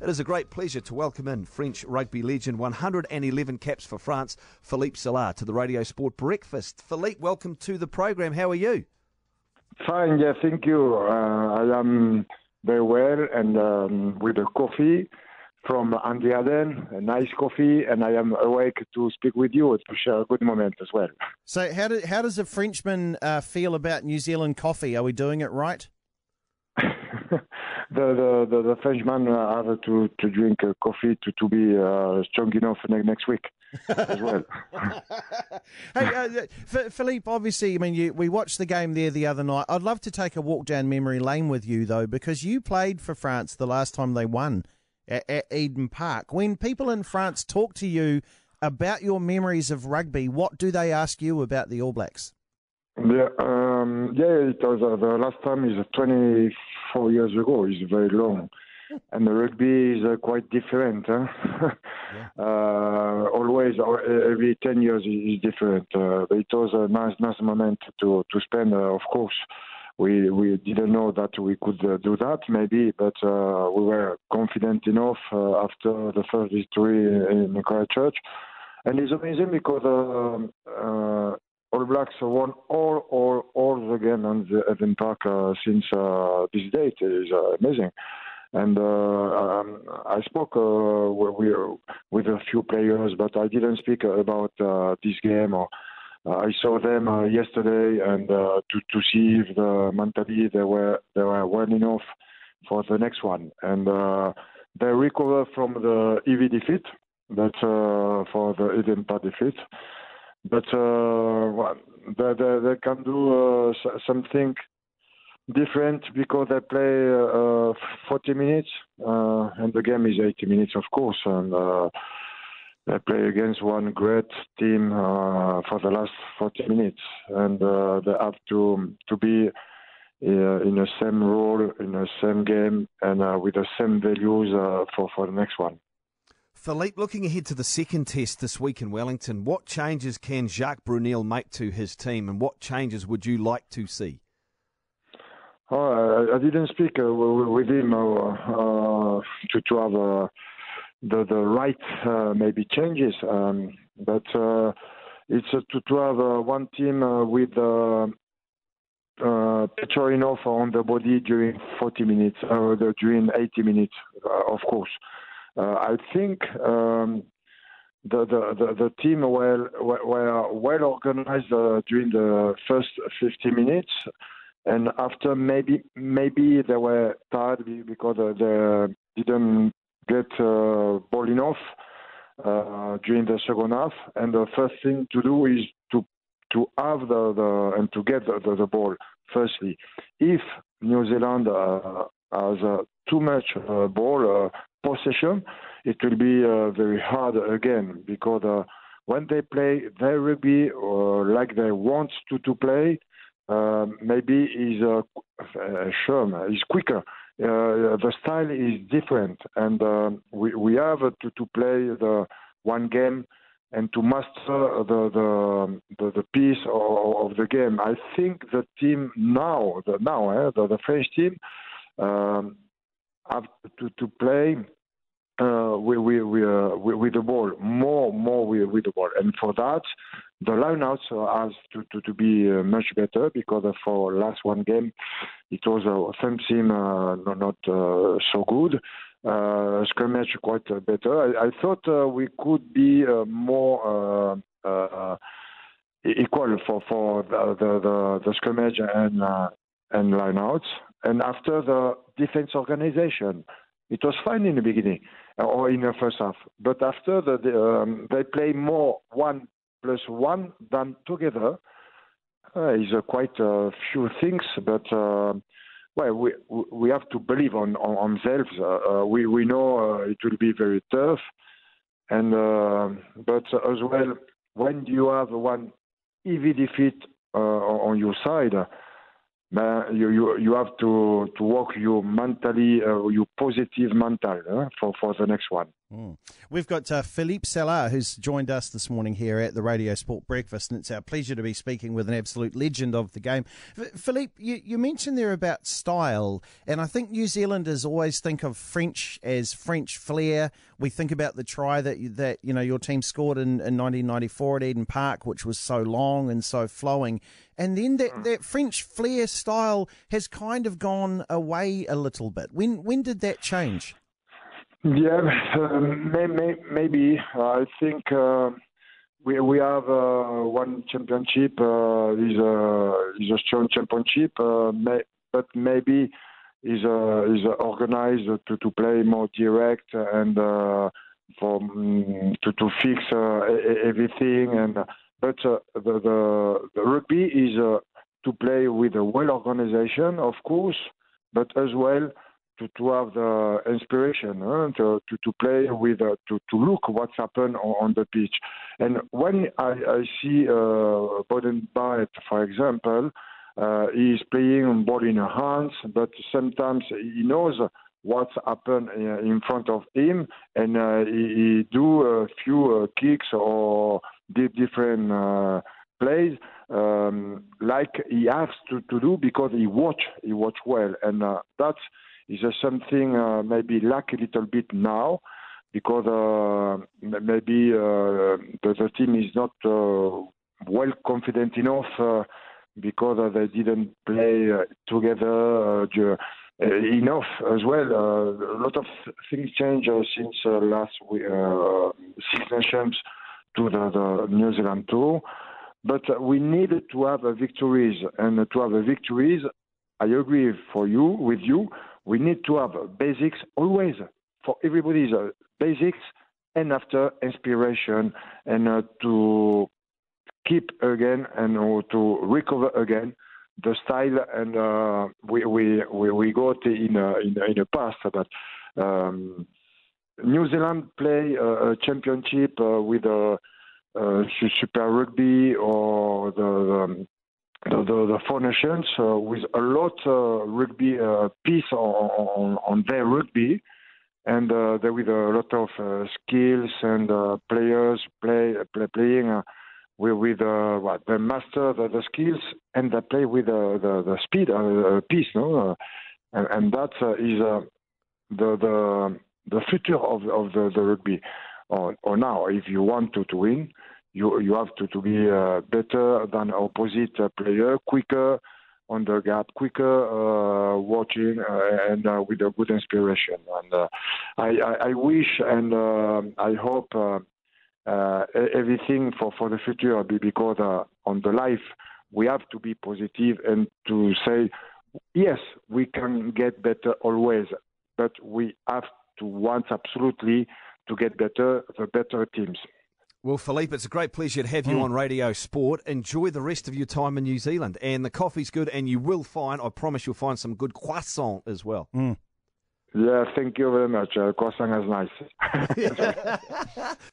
It is a great pleasure to welcome in French rugby legend, 111 caps for France, Philippe Sella, to the Radio Sport Breakfast. Philippe, welcome to the program. How are you? Fine, yeah, thank you. Uh, I am very well and um, with a coffee from Andy Aden, a nice coffee, and I am awake to speak with you to share a good moment as well. So, how, do, how does a Frenchman uh, feel about New Zealand coffee? Are we doing it right? the, the, the, the Frenchman uh, have to, to drink uh, coffee to, to be uh, strong enough next week as well. hey, uh, Philippe, obviously, I mean, you, we watched the game there the other night. I'd love to take a walk down memory lane with you, though, because you played for France the last time they won at, at Eden Park. When people in France talk to you about your memories of rugby, what do they ask you about the All Blacks? Yeah, um, yeah, it was uh, the last time is 24 years ago. It's very long, and the rugby is uh, quite different. Huh? yeah. uh, always, every 10 years is different. Uh, it was a nice, nice moment to to spend. Uh, of course, we we didn't know that we could uh, do that maybe, but uh, we were confident enough uh, after the first victory in the Christchurch. And it's amazing because uh, all Blacks won all, all, all again on the Eden Park uh, since uh, this date. It is uh, amazing. And uh, um, I spoke uh, with, with a few players, but I didn't speak about uh, this game. Or I saw them yesterday, and to to see if the mentally they were they were well enough for the next one. And they recover from the EV defeat, but for the Eden Park defeat but uh, well, they, they, they, can do uh, something different because they play uh, 40 minutes uh, and the game is 80 minutes, of course, and uh, they play against one great team uh, for the last 40 minutes, and they have to to be in the same role in the same game and with the same values for for the next one. Philippe, looking ahead to the second test this week in Wellington, what changes can Jacques Brunel make to his team and what changes would you like to see? Oh, I, didn't speak uh, with him uh, uh, to, to have uh, the, the right uh, maybe changes, um, but uh, it's to, to have one team with enough on the body during 40 minutes, or during 80 minutes, of course. Uh, I think um, the, the, the, the, team were, were well organized uh, during the first 50 minutes. And after maybe maybe they were tired because uh, they didn't get uh, ball enough uh, during the second half. And the first thing to do is to to have the, the and to get the, the, the ball. Firstly, if New Zealand uh, has too much ball, possession, it will be uh, very hard again because uh, when they play their rugby like they want to to play, uh, maybe is uh, uh, is quicker. The style is different, and uh, we we have to to play the one game and to master the the the, the piece of, of, the game. I think the team now, the now eh, the, the French team. Um, to, to play uh, with, with, uh, with, the ball, more more with, with the ball. And for that, the lineouts has to, to, to be uh, much better because for last one game, it was uh, something uh, not, not uh, so good. Uh, scrimmage quite uh, better. I, I thought uh, we could be uh, more uh, uh, equal for for the the, the scrimmage and uh, and lineouts. And after the defense organization, it was fine in the beginning or in the first half. But after the, the um, they play more one plus one than together. Uh, is uh, quite a few things, but uh, well, we we have to believe on on, on themselves. Uh, uh, we we know uh, it will be very tough, and but as well, when you have one heavy defeat on your side, you, you you have to to work you mentally, uh, you positive mental uh, for for the next one. Mm. We've got uh, Philippe Sella, who's joined us this morning here at the Radio Sport Breakfast, and it's our pleasure to be speaking with an absolute legend of the game. F- Philippe, you, you, mentioned there about style, and I think New Zealanders always think of French as French flair. We think about the try that you, that you know your team scored in, in 1994 at Eden Park, which was so long and so flowing, and then that, that French flair style has kind of gone away a little bit. When when did that change? Yeah, uh, may, may, maybe. I think uh, we we have uh, one championship uh, is a is a strong championship, uh, may, but maybe is uh, is organized to, to play more direct and uh, for um, to to fix uh, everything and but uh, the, the, the rugby is uh, to play with a well organization, of course, but as well to, to have the inspiration to, to, to play with uh, to, to look what's happened on, on the pitch. And when I, I see uh, Beauden Barrett, for example, uh, he's playing ball in hands, but sometimes he knows what's happened uh, in front of him, and uh, he, he do a few uh, kicks or different uh, plays um, like he has to, to do because he watch he watch well, and uh, that's is uh, something uh, maybe lack a little bit now because uh, maybe uh, the, the team is not uh, well confident enough uh, because uh, they didn't play uh, together uh, uh, enough as well. Uh, a lot of things change uh, since uh, last week, uh, Six Nations to the, the New Zealand tour. But we needed to have uh, victories, and to have uh, victories, I agree for you with you. We need to have basics always for everybody's uh, basics, and after inspiration, and uh, to keep again and uh, to recover again the style. And uh, we, we we we got in uh, in in the past, but. Um, New Zealand play a, a championship uh, with a, Super Rugby or the, the the, the, the Four Nations uh, with a lot uh, rugby uh, piece on, on, on their rugby, and uh, there with a lot of uh, skills and uh, players play, play playing with, with what they master the, the skills and they play with the the speed uh, piece, no, and, and that is the the the future of of the, the rugby. Or, or now, if you want to, to win, you you have to, to be uh, better than opposite uh, player, quicker on the gap, quicker uh, watching, uh, and uh, with a good inspiration. And uh, I, I, I wish and I hope everything for, for the future be because on the life we have to be positive and to say yes we can get better always, but we have to want absolutely to get better the better teams. Well, Philippe, it's a great pleasure to have you Mm. on Radio Sport. Enjoy the rest of your time in New Zealand. And the coffee's good, and you will find, I promise you'll find some good croissant as well. Yeah, thank you very much. Uh, croissant is nice.